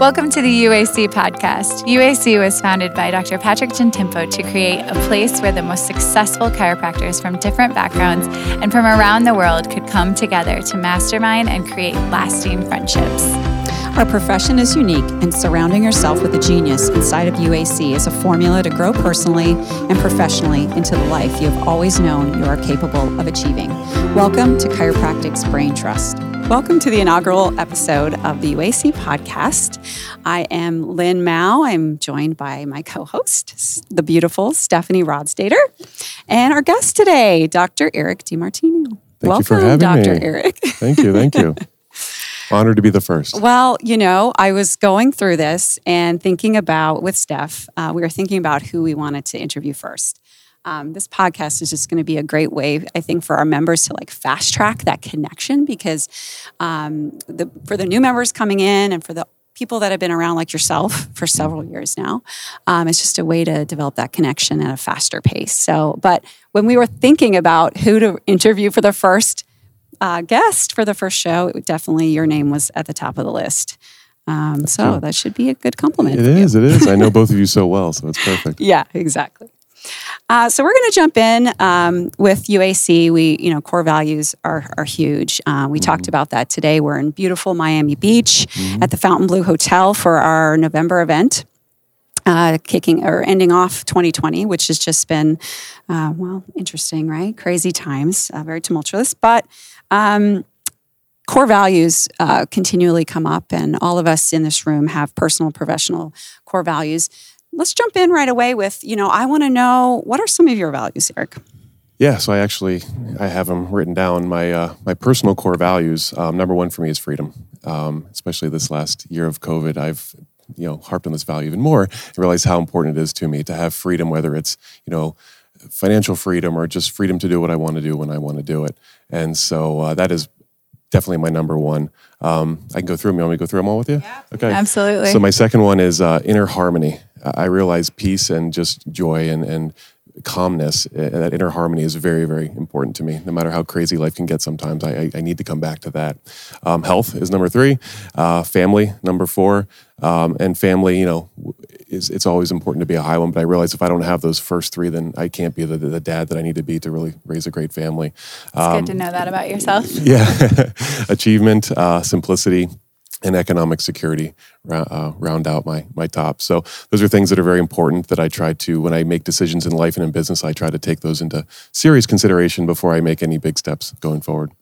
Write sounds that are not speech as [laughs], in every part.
Welcome to the UAC podcast. UAC was founded by Dr. Patrick Gentempo to create a place where the most successful chiropractors from different backgrounds and from around the world could come together to mastermind and create lasting friendships. Our profession is unique, and surrounding yourself with a genius inside of UAC is a formula to grow personally and professionally into the life you have always known you are capable of achieving. Welcome to Chiropractic's Brain Trust. Welcome to the inaugural episode of the UAC podcast. I am Lynn Mao. I'm joined by my co host, the beautiful Stephanie Rodstater, and our guest today, Dr. Eric DiMartino. Thank Welcome, you for having Dr. me. Eric. Thank you. Thank you. [laughs] Honored to be the first. Well, you know, I was going through this and thinking about with Steph, uh, we were thinking about who we wanted to interview first. Um, this podcast is just going to be a great way, I think, for our members to like fast track that connection because um, the, for the new members coming in and for the people that have been around like yourself [laughs] for several years now, um, it's just a way to develop that connection at a faster pace. So, but when we were thinking about who to interview for the first uh, guest for the first show, it, definitely your name was at the top of the list. Um, so that should be a good compliment. It is. You. It is. I know [laughs] both of you so well, so it's perfect. Yeah, exactly. Uh, so we're going to jump in um, with UAC. We, you know, core values are are huge. Uh, we talked about that today. We're in beautiful Miami Beach at the Fontainebleau Hotel for our November event. Uh, kicking or ending off 2020, which has just been, uh, well, interesting, right? Crazy times, uh, very tumultuous. But um, core values uh, continually come up, and all of us in this room have personal, professional core values. Let's jump in right away with, you know, I want to know what are some of your values, Eric? Yeah. So I actually I have them written down. My uh, my personal core values. Um, number one for me is freedom. Um, especially this last year of COVID, I've you know harped on this value even more and realized how important it is to me to have freedom, whether it's you know financial freedom or just freedom to do what I want to do when I want to do it. And so uh, that is definitely my number one. Um, I can go through them. You want me to go through them all with you? Yeah. Okay. Absolutely. So my second one is uh, inner harmony. I realize peace and just joy and and calmness. uh, That inner harmony is very very important to me. No matter how crazy life can get, sometimes I, I, need to come back to that. Um, health is number three. Uh, family number four. Um, and family, you know, is it's always important to be a high one. But I realize if I don't have those first three, then I can't be the, the dad that I need to be to really raise a great family. it's good to know that about yourself. [laughs] Yeah, [laughs] achievement, uh, simplicity, and economic security uh, round out my my top. So those are things that are very important that I try to when I make decisions in life and in business. I try to take those into serious consideration before I make any big steps going forward.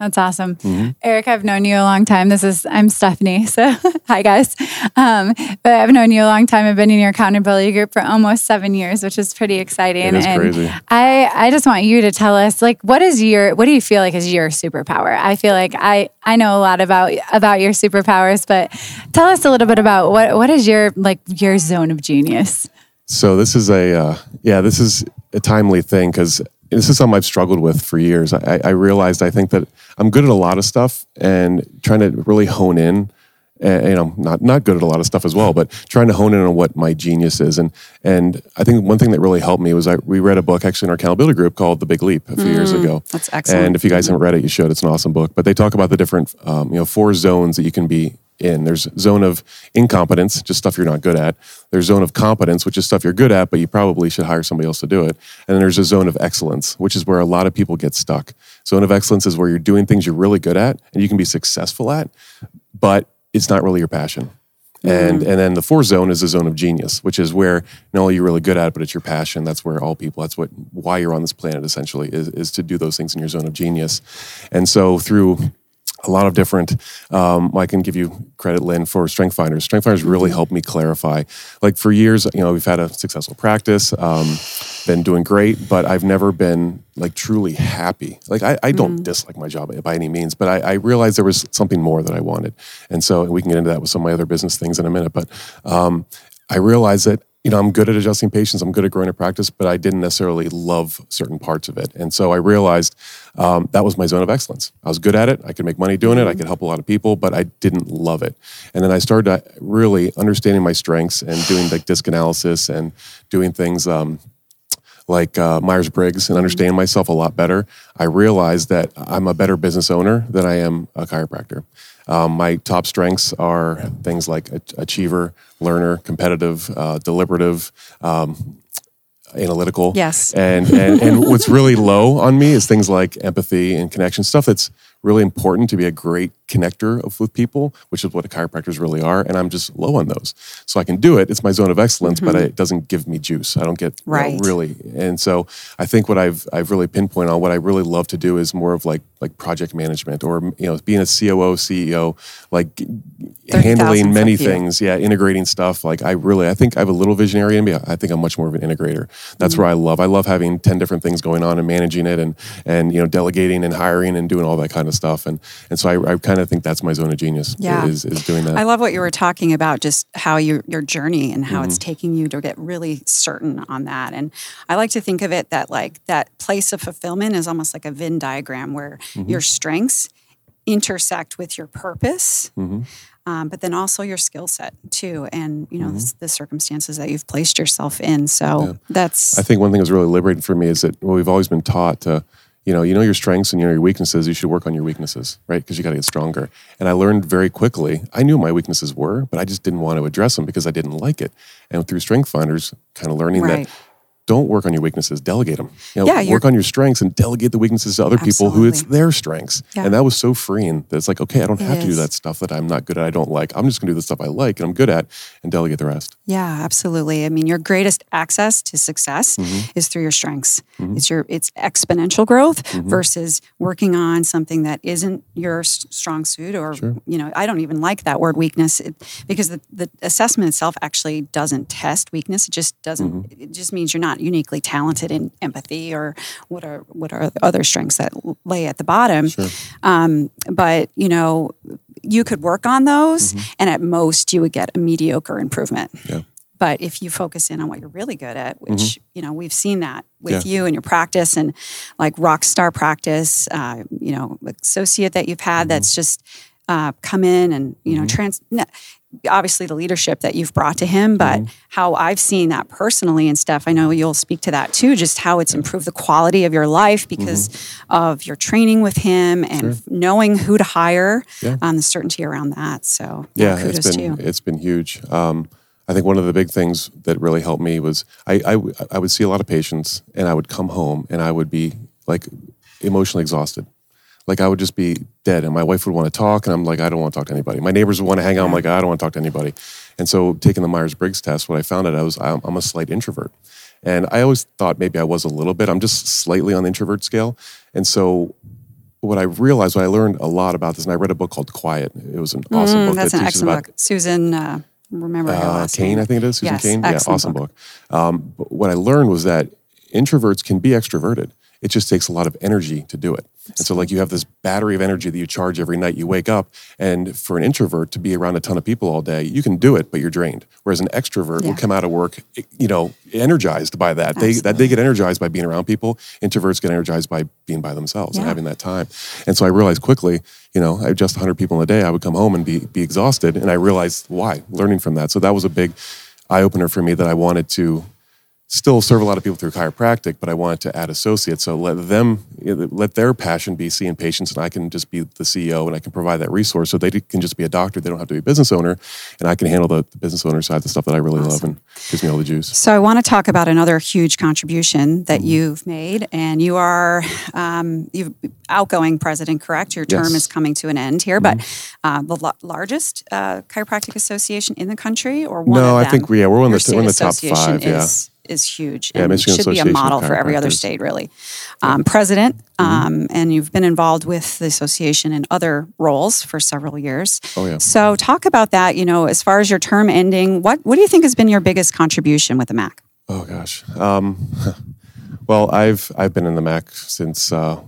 That's awesome. Mm-hmm. Eric, I've known you a long time. This is, I'm Stephanie. [laughs] So, hi guys. Um, but I've known you a long time. I've been in your accountability group for almost seven years, which is pretty exciting. It is and crazy. I, I just want you to tell us, like, what is your, what do you feel like is your superpower? I feel like I, I know a lot about, about your superpowers, but tell us a little bit about what, what is your, like, your zone of genius? So this is a uh, yeah, this is a timely thing because this is something I've struggled with for years. I, I realized I think that I'm good at a lot of stuff and trying to really hone in. And, you know, not not good at a lot of stuff as well, but trying to hone in on what my genius is. And and I think one thing that really helped me was I we read a book actually in our accountability group called The Big Leap a few years ago. That's excellent. And if you guys haven't read it, you should. It's an awesome book. But they talk about the different, um, you know, four zones that you can be in. There's zone of incompetence, just stuff you're not good at. There's zone of competence, which is stuff you're good at, but you probably should hire somebody else to do it. And then there's a zone of excellence, which is where a lot of people get stuck. Zone of excellence is where you're doing things you're really good at and you can be successful at, but it's not really your passion. And mm-hmm. and then the fourth zone is the zone of genius, which is where not only you're really good at it, but it's your passion. That's where all people. That's what why you're on this planet essentially is is to do those things in your zone of genius. And so through a lot of different. Um, I can give you credit, Lynn, for Strength Finders. Strength Finders really helped me clarify. Like for years, you know, we've had a successful practice, um, been doing great, but I've never been like truly happy. Like I, I don't dislike my job by any means, but I, I realized there was something more that I wanted, and so we can get into that with some of my other business things in a minute. But um, I realized that you know, I'm good at adjusting patients. I'm good at growing a practice, but I didn't necessarily love certain parts of it. And so I realized um, that was my zone of excellence. I was good at it. I could make money doing it. I could help a lot of people, but I didn't love it. And then I started to really understanding my strengths and doing like DISC analysis and doing things um, like uh, Myers Briggs and understand myself a lot better, I realized that I'm a better business owner than I am a chiropractor. Um, my top strengths are things like achiever, learner, competitive, uh, deliberative, um, analytical. Yes. And, and and what's really low on me is things like empathy and connection stuff that's really important to be a great connector of, with people, which is what chiropractors really are. And I'm just low on those. So I can do it. It's my zone of excellence, mm-hmm. but it doesn't give me juice. I don't get right. You know, really. And so I think what I've I've really pinpointed on what I really love to do is more of like like project management or you know being a COO, CEO, like handling many things. Yeah, integrating stuff. Like I really I think I have a little visionary in me. I think I'm much more of an integrator. That's mm-hmm. where I love. I love having 10 different things going on and managing it and and you know delegating and hiring and doing all that kind of stuff. And and so I, I kind of think that's my zone of genius. Yeah. Is, is doing that. I love what you were talking about, just how your your journey and how mm-hmm. it's taking you to get really certain on that. And I like to think of it that like that place of fulfillment is almost like a Venn diagram where mm-hmm. your strengths intersect with your purpose. Mm-hmm. Um, but then also your skill set too, and you know mm-hmm. the, the, circumstances that you've placed yourself in. So yeah. that's. I think one thing that's really liberating for me is that well, we've always been taught to you know, you know your strengths and you know your weaknesses. You should work on your weaknesses, right? Because you got to get stronger. And I learned very quickly. I knew my weaknesses were, but I just didn't want to address them because I didn't like it. And through Strength Finders, kind of learning right. that don't work on your weaknesses, delegate them. You know, yeah, work on your strengths and delegate the weaknesses to other Absolutely. people who it's their strengths. Yeah. And that was so freeing that it's like, okay, I don't it have is. to do that stuff that I'm not good at, I don't like. I'm just going to do the stuff I like and I'm good at and delegate the rest. Yeah, absolutely. I mean, your greatest access to success mm-hmm. is through your strengths. Mm-hmm. It's your it's exponential growth mm-hmm. versus working on something that isn't your strong suit or sure. you know, I don't even like that word weakness it, because the, the assessment itself actually doesn't test weakness. It just doesn't mm-hmm. it just means you're not uniquely talented in empathy or what are what are other strengths that lay at the bottom. Sure. Um, but you know, you could work on those, mm-hmm. and at most you would get a mediocre improvement. Yeah. But if you focus in on what you're really good at, which mm-hmm. you know we've seen that with yeah. you and your practice and like rock star practice, uh, you know, associate that you've had mm-hmm. that's just uh, come in and you know mm-hmm. trans obviously the leadership that you've brought to him, but mm-hmm. how I've seen that personally and stuff. I know you'll speak to that too, just how it's improved the quality of your life because mm-hmm. of your training with him and sure. knowing who to hire, yeah. um, the certainty around that. So yeah, it's been it's been huge. Um, I think one of the big things that really helped me was I, I I would see a lot of patients and I would come home and I would be like emotionally exhausted like I would just be dead and my wife would want to talk and I'm like, I don't want to talk to anybody. My neighbors would want to hang out. I'm like, I don't want to talk to anybody. And so taking the Myers-Briggs test, what I found out I was, I'm a slight introvert. And I always thought maybe I was a little bit, I'm just slightly on the introvert scale. And so what I realized, what I learned a lot about this, and I read a book called Quiet. It was an awesome mm, book. That's that an excellent about, book. Susan, uh, remember her uh, Cain, I think it is. Susan yes, Cain. Yeah, awesome book. book. Um, but what I learned was that introverts can be extroverted. It just takes a lot of energy to do it. And so, like, you have this battery of energy that you charge every night you wake up. And for an introvert to be around a ton of people all day, you can do it, but you're drained. Whereas an extrovert yeah. will come out of work, you know, energized by that. They that they get energized by being around people. Introverts get energized by being by themselves yeah. and having that time. And so I realized quickly, you know, I just 100 people in a day, I would come home and be be exhausted. And I realized why, learning from that. So that was a big eye opener for me that I wanted to still serve a lot of people through chiropractic, but I wanted to add associates. So let them, let their passion be seeing patients, and I can just be the CEO and I can provide that resource. So they can just be a doctor. They don't have to be a business owner, and I can handle the, the business owner side, the stuff that I really awesome. love and gives me all the juice. So I want to talk about another huge contribution that mm-hmm. you've made, and you are um, you outgoing president, correct? Your term yes. is coming to an end here, mm-hmm. but uh, the lo- largest uh, chiropractic association in the country, or one no, I think yeah, we're one of the, we're in the top five. Yeah is huge and yeah, should be a model for every other state, really. Um, president, mm-hmm. um, and you've been involved with the association in other roles for several years. Oh yeah. So talk about that. You know, as far as your term ending, what what do you think has been your biggest contribution with the MAC? Oh gosh. Um, [laughs] well, I've I've been in the MAC since uh,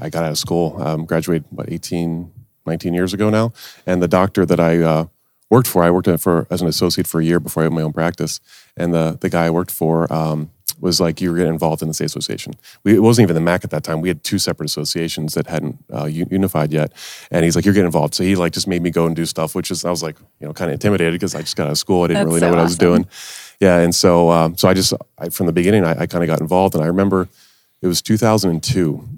I got out of school. Um, graduated what 18, 19 years ago now, and the doctor that I uh, worked for. I worked for as an associate for a year before I had my own practice, and the the guy I worked for. Um, was like you were getting involved in the state association. We, it wasn't even the MAC at that time. We had two separate associations that hadn't uh, unified yet. And he's like, "You're getting involved." So he like just made me go and do stuff, which is I was like, you know, kind of intimidated because I just got out of school. I didn't That's really know so what I was doing. Yeah, and so um, so I just I, from the beginning I, I kind of got involved, and I remember it was 2002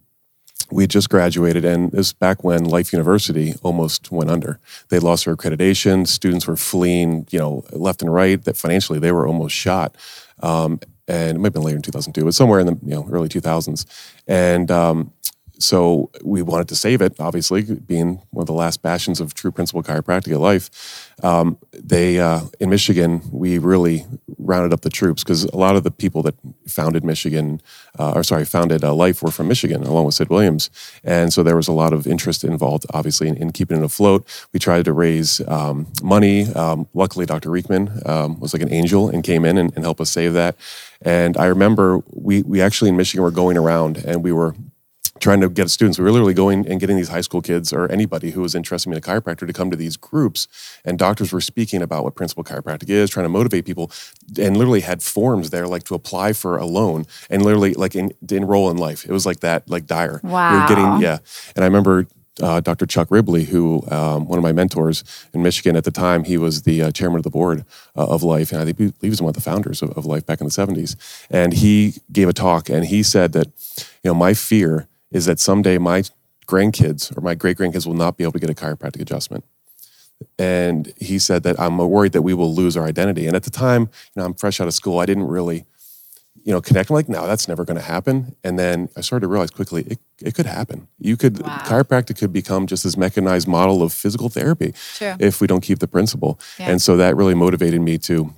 we had just graduated, and this back when Life University almost went under. They lost their accreditation. Students were fleeing, you know, left and right. That financially they were almost shot. Um, and it might have been later in 2002, but somewhere in the you know early 2000s. And um, so we wanted to save it, obviously, being one of the last bastions of true principle chiropractic life. Um, they uh, in Michigan, we really rounded up the troops because a lot of the people that founded Michigan, uh, or sorry, founded uh, Life were from Michigan, along with Sid Williams, and so there was a lot of interest involved, obviously, in, in keeping it afloat. We tried to raise um, money. Um, luckily, Dr. Riekeman um, was like an angel and came in and, and helped us save that. And I remember we we actually in Michigan were going around and we were trying to get students. We were literally going and getting these high school kids or anybody who was interested in being a chiropractor to come to these groups. And doctors were speaking about what principal chiropractic is, trying to motivate people, and literally had forms there like to apply for a loan and literally like in, to enroll in life. It was like that, like dire. We Wow. were getting yeah. And I remember. Uh, Dr. Chuck Ribley, who um, one of my mentors in Michigan at the time, he was the uh, chairman of the board uh, of Life, and I think he he was one of the founders of, of Life back in the '70s. And he gave a talk, and he said that, you know, my fear is that someday my grandkids or my great grandkids will not be able to get a chiropractic adjustment. And he said that I'm worried that we will lose our identity. And at the time, you know, I'm fresh out of school. I didn't really, you know, connect. I'm like, no, that's never going to happen. And then I started to realize quickly it, it could happen. You could Wow. chiropractic could become just this mechanized model of physical therapy True. if we don't keep the principle. Yeah. And so that really motivated me to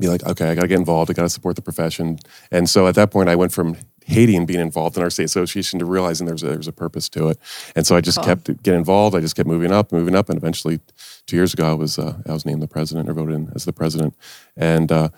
be like, okay, I got to get involved. I got to support the profession. And so at that point, I went from hating being involved in our state association to realizing there's a, there's a purpose to it. And so I just Cool. kept getting involved. I just kept moving up, moving up, and eventually, two years ago, I was uh, I was named the president or voted in as the president. And uh,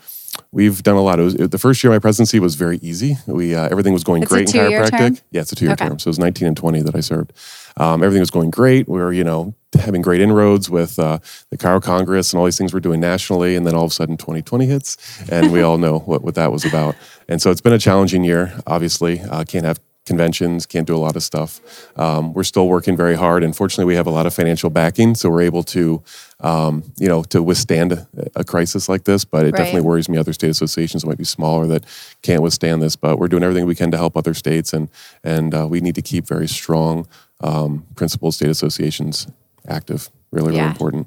we've done a lot. It was the first year of my presidency was very easy. We uh, everything was going It's great in chiropractic. term? Yeah, it's a two year Okay. term. So it was 19 and 20 that I served. Um, everything was going great. We were, you know, having great inroads with uh, the Chiro Congress and all these things we're doing nationally. And then all of a sudden 2020 hits, and we all know what, what that was about. And so it's been a challenging year, obviously. Uh, can't have conventions, can't do a lot of stuff. Um, we're still working very hard. And fortunately, we have a lot of financial backing, so we're able to, um, you know, to withstand a, a crisis like this. But it Right. definitely worries me. Other state associations might be smaller that can't withstand this. But we're doing everything we can to help other states, and and uh, we need to keep very strong um, principled state associations active. Really, really Yeah. important.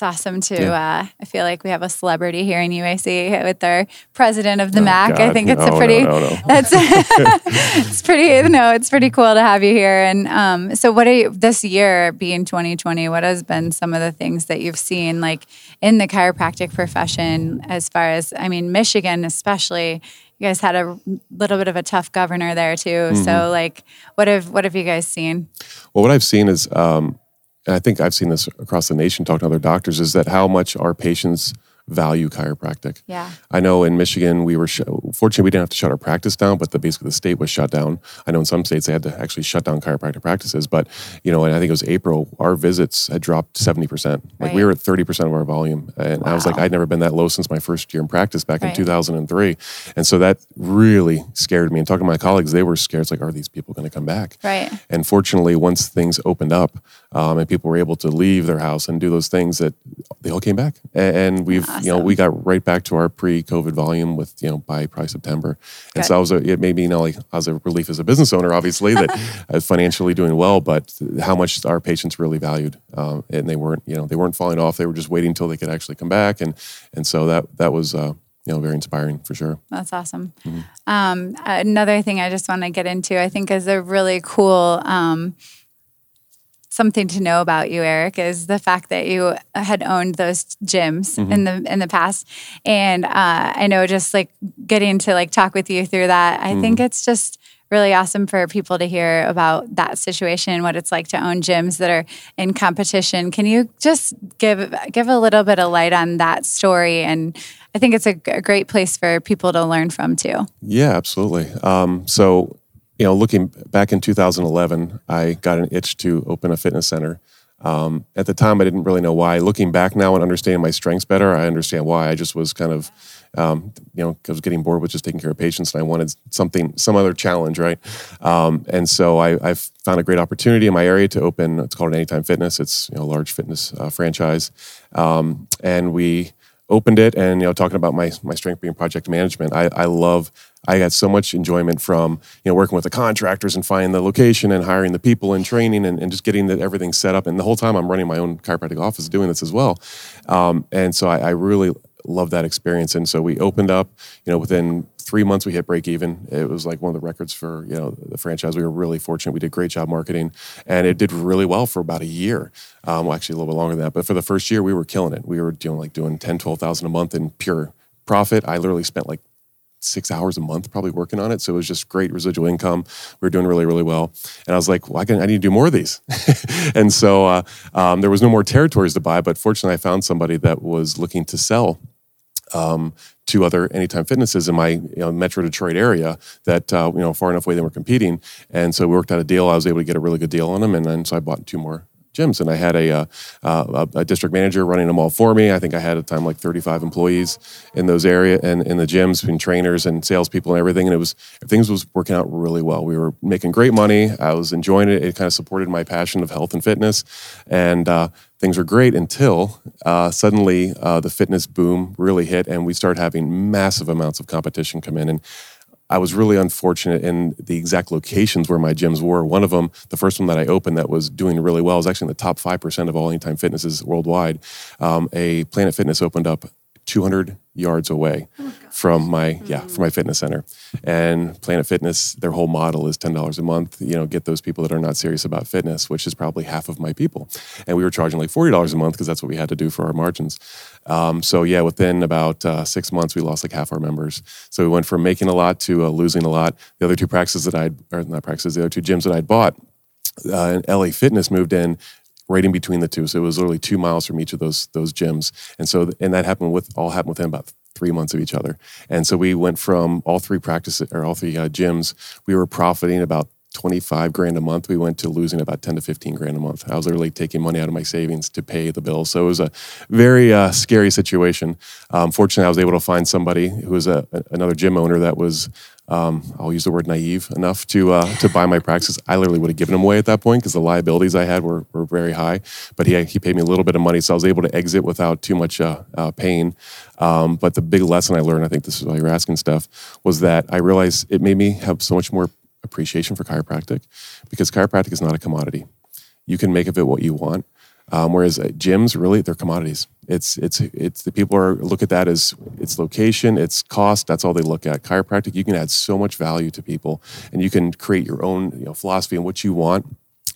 It's awesome to. Yeah. Uh, I feel like we have a celebrity here in UAC with our president of the Oh, MAC. I think it's No, a pretty. no, no. [laughs] That's it's pretty. No, it's pretty cool to have you here. And um, so, what are you this year being 2020? What has been some of the things that you've seen, like in the chiropractic profession, as far as I mean, Michigan especially. You guys had a little bit of a tough governor there too. Mm-hmm. So, like, what have what have you guys seen? Well, what I've seen is, um, and I think I've seen this across the nation talking to other doctors, is that how much our patients value chiropractic. Yeah. I know in Michigan we were sh- fortunately we didn't have to shut our practice down, but the basically the state was shut down. I know in some states they had to actually shut down chiropractic practices, but you know, and I think it was April, our visits had dropped seventy percent. Like we were at thirty percent of our volume, and I was like, I'd never been that low since my first year in practice back in two thousand and three, and so that really scared me. And talking to my colleagues, they were scared. It's like, are these people going to come back? Right. And fortunately, once things opened up um, and people were able to leave their house and do those things, that they all came back. And we've, you know, we got right back to our pre-COVID volume with, you know, by probably September. And so that was a, it made me, you know, like as a relief as a business owner, obviously, that I was [laughs] financially doing well, but how much our patients really valued, um, and they weren't, you know, they weren't falling off. They were just waiting until they could actually come back, and and so that that was, uh, you know, very inspiring for sure. That's awesome. Mm-hmm. Um, another thing I just want to get into, I think, is a really cool um, something to know about you, Eric, is the fact that you had owned those gyms Mm-hmm. in the in the past, and uh, I know just like getting to like talk with you through that, I think Mm-hmm. it's just really awesome for people to hear about that situation and what it's like to own gyms that are in competition can you just give give a little bit of light on that story and i think it's a, a great place for people to learn from too Yeah, absolutely. Um, so, you know, looking back in 2011, I got an itch to open a fitness center Um, at the time, I didn't really know why. Looking back now and understanding my strengths better, I understand why. I just was kind of, um, you know, I was getting bored with just taking care of patients, and I wanted something, some other challenge, right? Um, and so I, I found a great opportunity in my area to open. It's called Anytime Fitness. It's you know a large fitness uh, franchise, um, and we opened it and you know talking about my my strength being project management i i love i got so much enjoyment from you know working with the contractors and finding the location and hiring the people and training and, and just getting the, everything set up. And the whole time i'm running my own chiropractic office doing this as well. Um, and so I, I really love that experience and so we opened up you know within three months we hit break even. It was like one of the records for you know the franchise. We were really fortunate. We did great job marketing, and it did really well for about a year. Um, well, actually a little bit longer than that, but for the first year we were killing it. We were doing like doing 10, 12,000 a month in pure profit. I literally spent like six hours a month probably working on it. So it was just great residual income. We were doing really, really well. And I was like, well, I, can, I need to do more of these. [laughs] and so uh, um, there was no more territories to buy, but fortunately I found somebody that was looking to sell um, two other Anytime Fitnesses in my you know, Metro Detroit area that uh, you know far enough away they were competing, and so we worked out a deal. I was able to get a really good deal on them, and then so I bought two more gyms, and I had a, uh, uh, a, district manager running them all for me. I think I had at the time like 35 employees in those area and in the gyms, between trainers and salespeople and everything. And it was things was working out really well. We were making great money. I was enjoying it. It kind of supported my passion of health and fitness, and uh, things were great until uh, suddenly uh, the fitness boom really hit, and we started having massive amounts of competition come in and I was really unfortunate in the exact locations where my gyms were. One of them, the first one that I opened that was doing really well, was actually in the top 5% of all anytime fitnesses worldwide. Um, a Planet Fitness opened up 200 yards away oh from my mm-hmm. yeah from my fitness center. And planet fitness their whole model is $10 a month you know get those people that are not serious about fitness which is probably half of my people. And we were charging like $40 a month because that's what we had to do for our margins. Um, so yeah within about uh, six months we lost like half our members. So we went from making a lot to uh, losing a lot. The other two practices that i'd or not practices the other two gyms that i'd bought uh, LA Fitness moved in right in between the two. So it was literally two miles from each of those those gyms. And so and that happened with all happened within about three months of each other. And so we went from all three practices or all three uh, gyms. We were profiting about 25 grand a month, we went to losing about 10 to 15 grand a month. I was literally taking money out of my savings to pay the bills. So it was a very uh, scary situation. Um, fortunately, I was able to find somebody who was a, another gym owner that was um, I'll use the word naive enough to uh, to buy my practice. I literally would have given them away at that point because the liabilities I had were, were very high. But he he paid me a little bit of money, so I was able to exit without too much uh, uh, pain. Um, but the big lesson I learned, I think this is why you're asking stuff, was that I realized it made me have so much more appreciation for chiropractic because chiropractic is not a commodity. You can make of it what you want. Um, whereas uh, gyms, really, they're commodities. It's it's it's the people are look at that as its location, its cost. That's all they look at. Chiropractic, you can add so much value to people, and you can create your own you know, philosophy and what you want.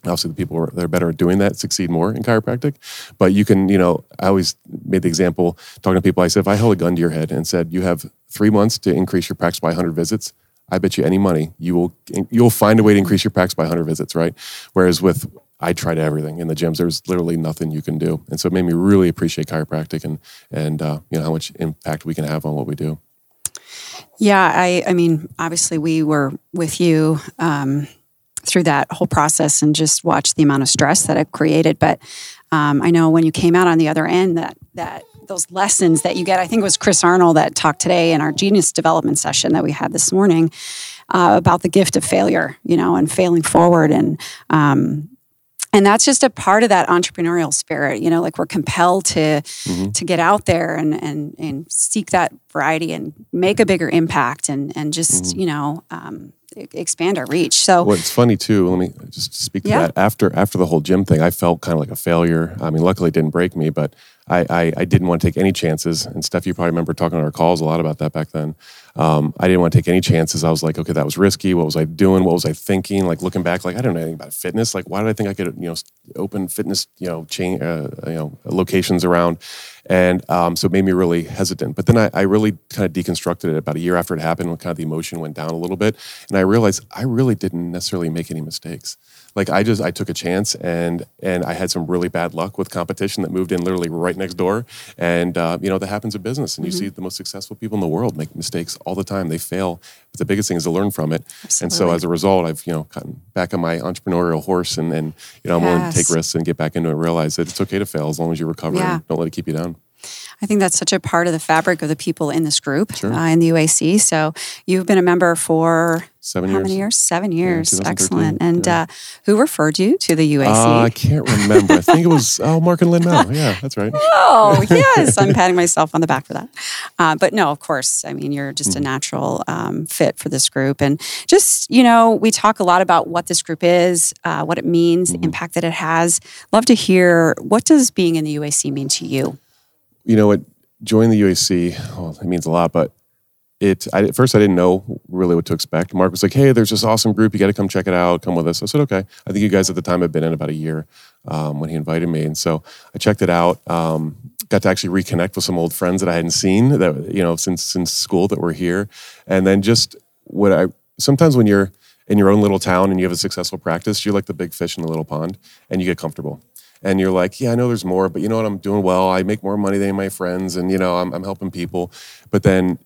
Obviously, the people that are better at doing that succeed more in chiropractic. But you can, you know, I always made the example talking to people. I said, if I held a gun to your head and said, you have three months to increase your practice by 100 visits, I bet you any money you will you'll find a way to increase your practice by 100 visits, right? Whereas with I tried everything in the gyms. There's literally nothing you can do, and so it made me really appreciate chiropractic and and uh, you know how much impact we can have on what we do. Yeah, I I mean, obviously we were with you um, through that whole process and just watched the amount of stress that it created. But um, I know when you came out on the other end, that that those lessons that you get. I think it was Chris Arnold that talked today in our genius development session that we had this morning uh, about the gift of failure, you know, and failing forward and. Um, and that's just a part of that entrepreneurial spirit you know like we're compelled to mm-hmm. to get out there and and and seek that variety and make a bigger impact and and just mm-hmm. you know um, expand our reach. So well, it's funny too. Let me just speak to yeah. that. After after the whole gym thing, I felt kind of like a failure. I mean, luckily it didn't break me, but I, I, I, didn't want to take any chances. And Steph, you probably remember talking on our calls a lot about that back then. Um, I didn't want to take any chances. I was like, okay, that was risky. What was I doing? What was I thinking? Like looking back, like I don't know anything about fitness. Like why did I think I could, you know, open fitness, you know, chain, uh, you know, locations around? And um, so it made me really hesitant. But then I, I really kind of deconstructed it about a year after it happened when kind of the emotion went down a little bit. And I realized I really didn't necessarily make any mistakes. Like I just I took a chance and and I had some really bad luck with competition that moved in literally right next door. And uh, you know that happens in business, and you Mm-hmm. see the most successful people in the world make mistakes all the time. They fail, but the biggest thing is to learn from it. And so as a result, I've you know gotten back on my entrepreneurial horse, and and you know I'm willing to take risks and get back into it. and Realize that it's okay to fail as long as you recover Yeah. and don't let it keep you down. I think that's such a part of the fabric of the people in this group Sure. uh, in the UAC. So you've been a member for Seven how years. many years? Seven years. 2013, Excellent. And yeah. uh, who referred you to the UAC? Uh, I can't remember. I think it was [laughs] oh Mark and Lynn Mel. Yeah, that's right. Oh, [laughs] yes. I'm patting myself on the back for that. Uh, but no, of course, I mean, you're just Mm-hmm. a natural um, fit for this group. And just, you know, we talk a lot about what this group is, uh, what it means, Mm-hmm. the impact that it has. Love to hear what does being in the UAC mean to you? You know what joining the UAC well it means a lot but it I, at first I didn't know really what to expect. Mark was like hey there's this awesome group you got to come check it out come with us. I said okay. I think you guys at the time had been in about a year um, when he invited me and so I checked it out um, got to actually reconnect with some old friends that I hadn't seen that you know since since school that were here. And then just what I sometimes when you're in your own little town and you have a successful practice you're like the big fish in the little pond and you get comfortable and you're like, yeah, I know there's more, but you know what? I'm doing well. I make more money than my friends, and you know, I'm, I'm helping people. But then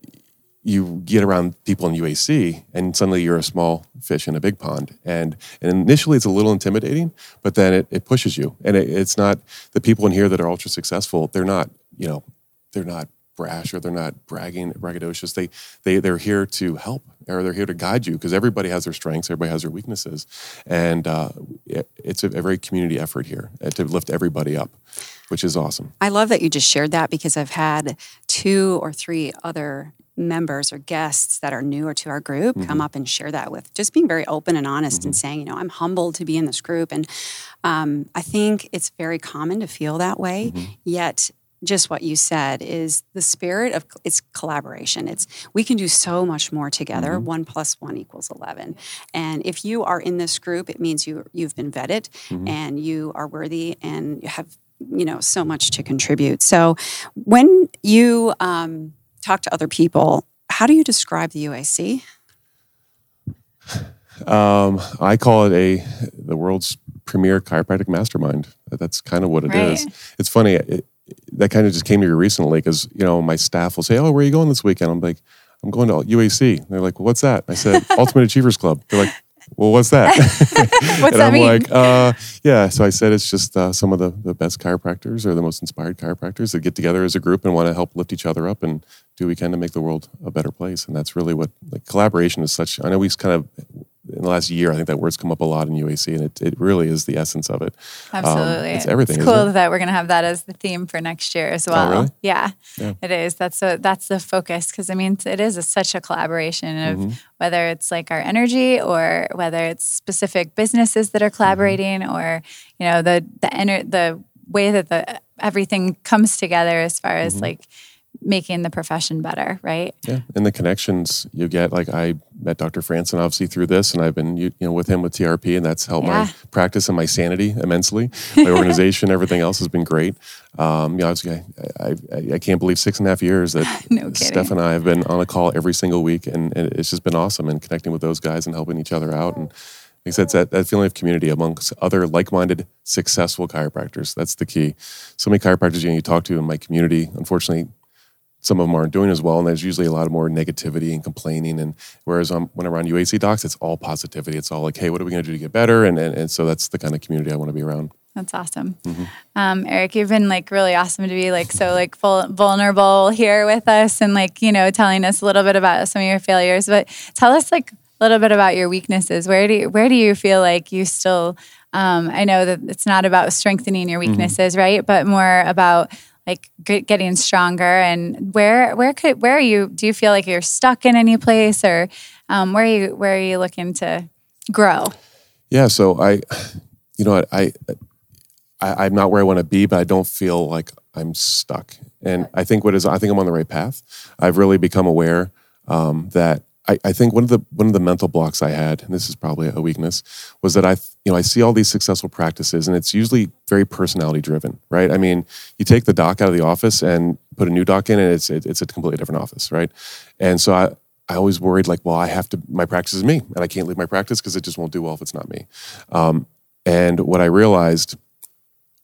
you get around people in UAC, and suddenly you're a small fish in a big pond. And and initially, it's a little intimidating, but then it, it pushes you. And it, it's not the people in here that are ultra successful. They're not, you know, they're not brash or they're not bragging, braggadocious. They they they're here to help or they're here to guide you because everybody has their strengths, everybody has their weaknesses, and uh, it, it's a, a very community effort here uh, to lift everybody up, which is awesome. I love that you just shared that because I've had two or three other members or guests that are newer to our group Mm-hmm. come up and share that with just being very open and honest and saying, you know, I'm humbled to be in this group. And um, I think it's very common to feel that way. Mm-hmm. Yet, just what you said is the spirit of it's collaboration. It's we can do so much more together. Mm-hmm. One plus one equals eleven. And if you are in this group, it means you you've been vetted Mm-hmm. and you are worthy and you have you know so much to contribute. So when you um, talk to other people, how do you describe the UAC? [sighs] Um, I call it a the world's premier chiropractic mastermind. That's kind of what it is. Right. It's funny. It, that kind of just came to me recently because you know my staff will say, "Oh, where are you going this weekend?" I'm like, "I'm going to UAC." They're like, well, "What's that?" I said, [laughs] "Ultimate Achievers Club." They're like, "Well, what's that?" [laughs] What's and that I'm mean? like, uh, "Yeah." So I said, "It's just uh, some of the the best chiropractors or the most inspired chiropractors that get together as a group and want to help lift each other up and do we can to make the world a better place." And that's really what like collaboration is such. I know we kind of in the last year, I think that word's come up a lot in UAC, and it, it really is the essence of it. Um, Absolutely. it's everything. It's cool it? that we're going to have that as the theme for next year as well. really? Yeah, Yeah. it is. That's a, that's the focus because I mean it is a, such a collaboration of Mm-hmm. whether it's like our energy or whether it's specific businesses that are Mm-hmm. collaborating or you know the the ener- the way that the everything comes together as far Mm-hmm. as like making the profession better, right? Yeah, and the connections you get. Like I met Dr. Franson obviously through this, and I've been you know with him with TRP, and that's helped Yeah. my practice and my sanity immensely. [laughs] My organization, everything else has been great. Um, you know, obviously, I, I, I can't believe six and a half years that [laughs] No. Steph and I have been on a call every single week, and, and it's just been awesome. And connecting with those guys and helping each other out, and like I said, that, that feeling of community amongst other like-minded, successful chiropractors. That's the key. So many chiropractors you know you talk to in my community, unfortunately, some of them aren't doing as well, and there's usually a lot of more negativity and complaining. And whereas um, when I'm around UAC docs, it's all positivity. It's all like, hey, what are we going to do to get better? And, and and so that's the kind of community I want to be around. That's awesome. Mm-hmm. Um, Eric, you've been like really awesome to be like so like full, vulnerable here with us and like, you know, telling us a little bit about some of your failures, but tell us like a little bit about your weaknesses. Where do you, where do you feel like you still, um, I know that it's not about strengthening your Mm-hmm. weaknesses, right? But more about like getting stronger and where, where could, where are you, do you feel like you're stuck in any place or um, where are you, where are you looking to grow? Yeah. So I, you know, I, I I'm not where I want to be, but I don't feel like I'm stuck. And I think what is I think I'm on the right path. I've really become aware um, that I, I think one of the one of the mental blocks I had, and this is probably a weakness, was that I you know I see all these successful practices, and it's usually very personality driven, right? I mean, you take the doc out of the office and put a new doc in, and it's it, it's a completely different office, right? And so I I always worried like, well, I have to. My practice is me, and I can't leave my practice because it just won't do well if it's not me. Um, and what I realized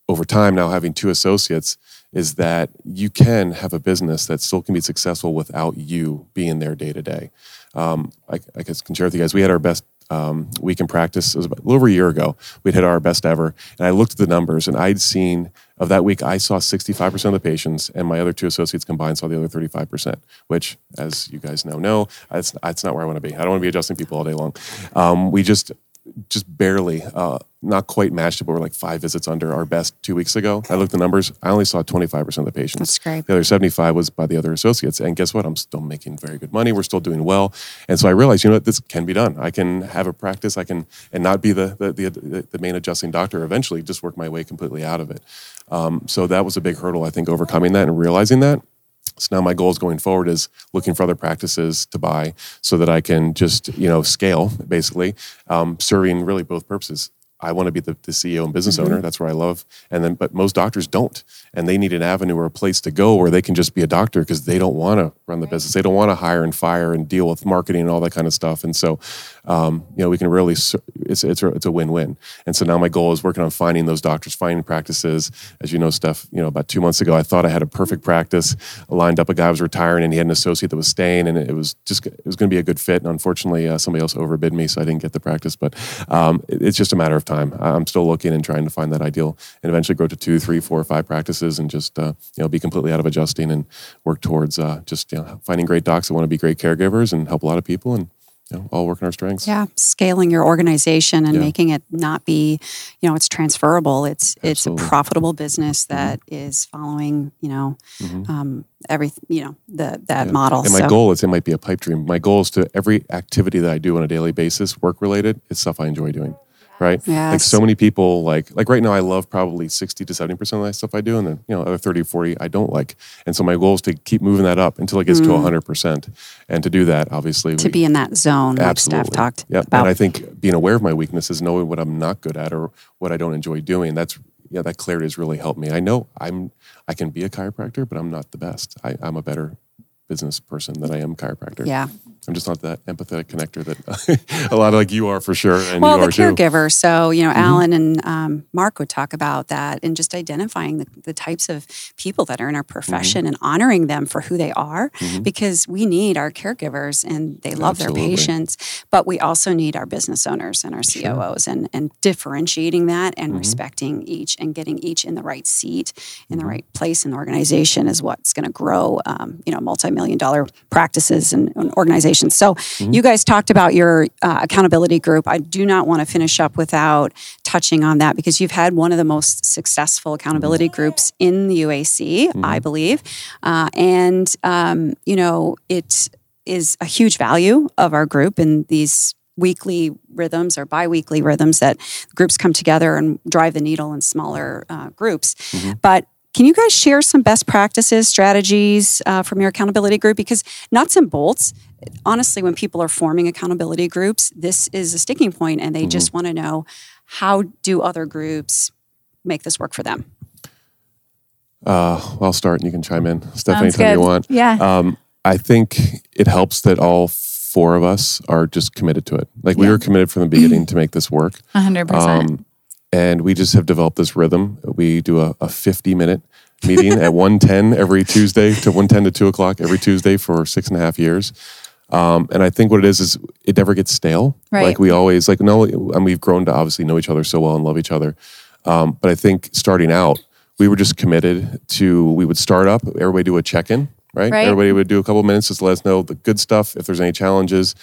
over time now, having two associates, is that you can have a business that still can be successful without you being there day to day. Um, I, I can share with you guys. We had our best um, week in practice. It was about, a little over a year ago. We'd hit our best ever, and I looked at the numbers, and I'd seen of that week, I saw 65% of the patients, and my other two associates combined saw the other 35%. Which, as you guys now know, that's, that's not where I want to be. I don't want to be adjusting people all day long. Um, we just just barely, uh, not quite matched it, but we're like five visits under our best two weeks ago. I looked at the numbers. I only saw 25% of the patients. That's great. The other 75 was by the other associates. And guess what? I'm still making very good money. We're still doing well. And so I realized, you know what, this can be done. I can have a practice. I can, and not be the, the, the, the main adjusting doctor eventually, just work my way completely out of it. Um, so that was a big hurdle, I think, overcoming that and realizing that. So now my goals going forward is looking for other practices to buy so that I can just you know scale basically, um, serving really both purposes. I want to be the, the CEO and business mm-hmm. owner. That's where I love. And then, but most doctors don't, and they need an avenue or a place to go where they can just be a doctor because they don't want to run the right. business. They don't want to hire and fire and deal with marketing and all that kind of stuff. And so, um, you know, we can really it's it's a, it's a win win. And so now my goal is working on finding those doctors, finding practices. As you know, Steph, you know, about two months ago, I thought I had a perfect practice. I lined up a guy was retiring, and he had an associate that was staying, and it was just it was going to be a good fit. And unfortunately, uh, somebody else overbid me, so I didn't get the practice. But um, it, it's just a matter of time. I'm still looking and trying to find that ideal, and eventually grow to two, three, four, five practices, and just uh, you know be completely out of adjusting and work towards uh, just you know, finding great docs that want to be great caregivers and help a lot of people and you know, all working our strengths. Yeah, scaling your organization and yeah. making it not be, you know, it's transferable. It's Absolutely. it's a profitable business mm-hmm. that mm-hmm. is following, you know, mm-hmm. um, every, you know, the that yeah. model. And my so. goal is it might be a pipe dream. My goal is to every activity that I do on a daily basis, work related, it's stuff I enjoy doing right? Yes. Like so many people like like right now I love probably 60 to 70% of that stuff I do and then you know other 30 40 I don't like. And so my goal is to keep moving that up until it gets mm. to 100%. And to do that obviously to we, be in that zone absolutely. like Steph talked yep. about. And I think being aware of my weaknesses, knowing what I'm not good at or what I don't enjoy doing, that's yeah, that clarity has really helped me. I know I'm I can be a chiropractor, but I'm not the best. I, I'm a better business person than I am chiropractor. Yeah. I'm just not that empathetic connector that [laughs] a lot of like you are for sure. And well, the caregiver. Too. So, you know, mm-hmm. Alan and um, Mark would talk about that and just identifying the, the, types of people that are in our profession mm-hmm. and honoring them for who they are mm-hmm. because we need our caregivers and they love Absolutely. their patients, but we also need our business owners and our COOs sure. and, and differentiating that and mm-hmm. respecting each and getting each in the right seat, in the mm-hmm. right place in the organization is what's going to grow, um, you know, multi-million dollar practices and, and organizations so, mm-hmm. you guys talked about your uh, accountability group. I do not want to finish up without touching on that because you've had one of the most successful accountability groups in the UAC, mm-hmm. I believe. Uh, and, um, you know, it is a huge value of our group in these weekly rhythms or biweekly rhythms that groups come together and drive the needle in smaller uh, groups. Mm-hmm. But can you guys share some best practices, strategies uh, from your accountability group? Because nuts and bolts, honestly, when people are forming accountability groups, this is a sticking point and they mm-hmm. just want to know how do other groups make this work for them? Uh, well, I'll start and you can chime in. Stephanie, anytime you want. Yeah. Um, I think it helps that all four of us are just committed to it. Like yeah. we were committed from the beginning to make this work. 100%. Um, and we just have developed this rhythm. We do a, a 50 minute meeting at [laughs] 110 every Tuesday to 110 to 2 o'clock every Tuesday for six and a half years. Um, and I think what it is is it never gets stale. Right. Like we always like no, and we've grown to obviously know each other so well and love each other. Um, but I think starting out, we were just committed to we would start up, everybody do a check in, right? right? Everybody would do a couple minutes just to let us know the good stuff, if there's any challenges.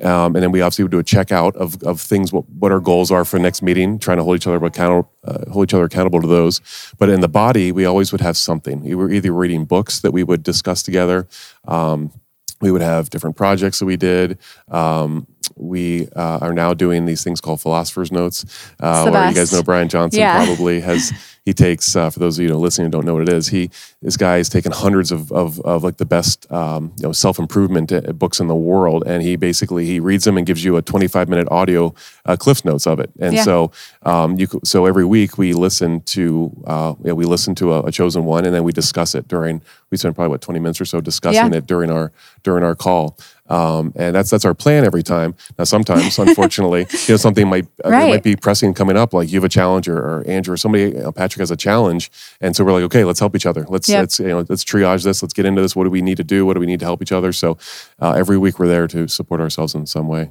Um, and then we obviously would do a checkout of, of things, what, what our goals are for the next meeting, trying to hold each other accountable, uh, hold each other accountable to those. But in the body, we always would have something. We were either reading books that we would discuss together. Um, we would have different projects that we did. Um, we uh, are now doing these things called philosophers notes, uh, where you guys know Brian Johnson yeah. probably has [laughs] he takes uh, for those of you know listening who don't know what it is. He this guy has taken hundreds of of, of like the best um, you know self improvement uh, books in the world, and he basically he reads them and gives you a 25 minute audio uh, cliff notes of it. And Yeah. so um, you so every week we listen to uh, yeah, we listen to a, a chosen one, and then we discuss it during. We spend probably what 20 minutes or so discussing Yeah. it during our during our call. Um, and that's that's our plan every time. Now, sometimes, [laughs] unfortunately, you know, something might uh, Right. might be pressing coming up, like you have a challenge, or, or Andrew, or somebody, you know, Patrick has a challenge, and so we're like, okay, let's help each other. Let's Yep. let's you know let's triage this. Let's get into this. What do we need to do? What do we need to help each other? So uh, every week we're there to support ourselves in some way.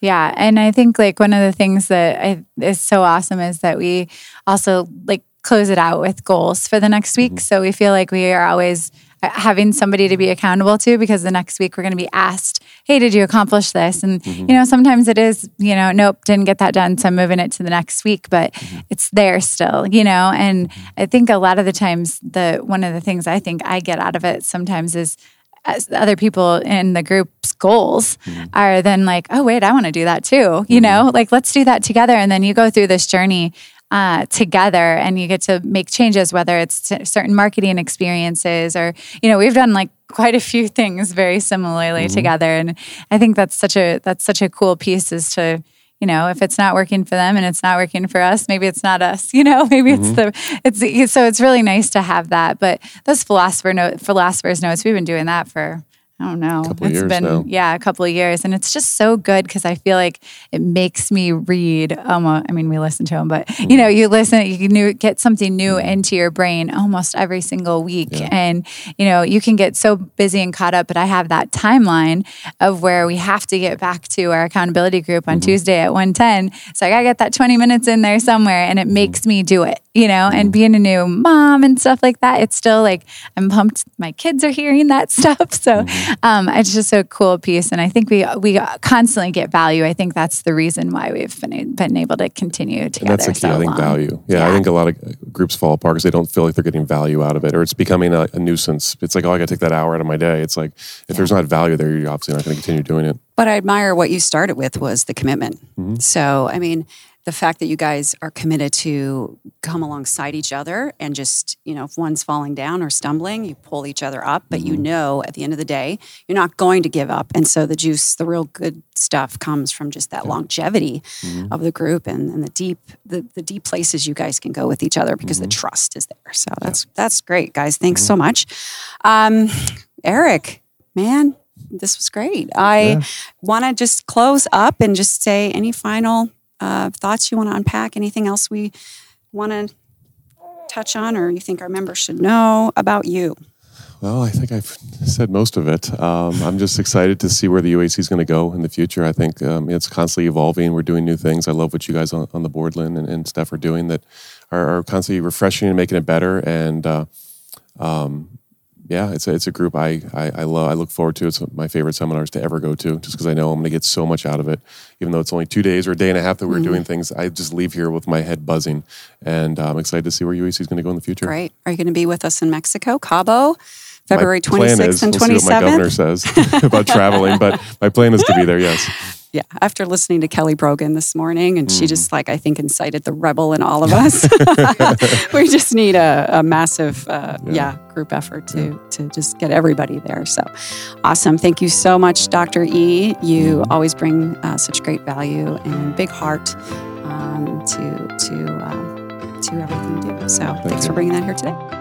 Yeah, and I think like one of the things that I, is so awesome is that we also like close it out with goals for the next week. So we feel like we are always having somebody to be accountable to because the next week we're going to be asked, "Hey, did you accomplish this?" And mm-hmm. you know, sometimes it is, you know, nope, didn't get that done, so I'm moving it to the next week, but mm-hmm. it's there still, you know. And mm-hmm. I think a lot of the times the one of the things I think I get out of it sometimes is as other people in the group's goals are then like, oh, wait, I want to do that too. You know, like let's do that together. And then you go through this journey uh, together and you get to make changes, whether it's t- certain marketing experiences or, you know, we've done like quite a few things very similarly together. And I think that's such a, that's such a cool piece is to, you know, if it's not working for them and it's not working for us, maybe it's not us. [laughs] You know, maybe it's the it's so it's really nice to have that. But those philosopher note philosophers notes, we've been doing that for I don't know. It's been now. yeah, a couple of years, and it's just so good because I feel like it makes me read. Almost, I mean, we listen to them, but you know, you listen, you can get something new into your brain almost every single week, and you know, you can get so busy and caught up. But I have that timeline of where we have to get back to our accountability group on Tuesday at one ten. So I gotta get that twenty minutes in there somewhere, and it makes me do it. You know, and being a new mom and stuff like that, it's still like I'm pumped. My kids are hearing that [laughs] stuff, so um, it's just a cool piece, and I think we we constantly get value. I think that's the reason why we've been been able to continue together. And that's the key, so I think, long. value. Yeah, Yeah. I think a lot of uh, groups fall apart because they don't feel like they're getting value out of it, or it's becoming a, a nuisance. It's like, oh, I got to take that hour out of my day. It's like, if there's not value there, you're obviously not going to continue doing it. But I admire what you started with was the commitment. So, I mean, the fact that you guys are committed to come alongside each other and just, you know, if one's falling down or stumbling, you pull each other up, but you mm-hmm. know at the end of the day, you're not going to give up. And so the juice, the real good stuff comes from just that longevity mm-hmm. of the group and, and the deep the, the deep places you guys can go with each other because the mm-hmm. trust is there. So that's that's great, guys. Thanks so much. Um, Eric, man, this was great. I want to just close up and just say any final uh, thoughts you want to unpack, anything else we want to touch on or you think our members should know about you. Well, I think I've said most of it. Um, I'm just excited to see where the UAC is going to go in the future. I think um, it's constantly evolving. We're doing new things. I love what you guys on, on the board, Lynn, and, and are doing that are, are constantly refreshing and making it better. And uh, um, yeah, it's a, it's a group I, I, I love. I look forward to. It's my favorite seminars to ever go to, just because I know I'm going to get so much out of it. Even though it's only two days or a day and a half that we're doing things, I just leave here with my head buzzing, and uh, I'm excited to see where UAC is going to go in the future. Great. Are you going to be with us in Mexico, Cabo, February 26th is- and we'll see what my governor says [laughs] about traveling, but my plan is to be there. Yes. [laughs] Yeah, after listening to Kelly Brogan this morning, and she Mm. just like I think incited the rebel in all of us. [laughs] we just need a, a massive, uh, yeah. group effort to to just get everybody there. So awesome! Thank you so much, Dr. E. You Mm-hmm. always bring uh, such great value and big heart um, to to um, to everything you do. So thanks for bringing that here today.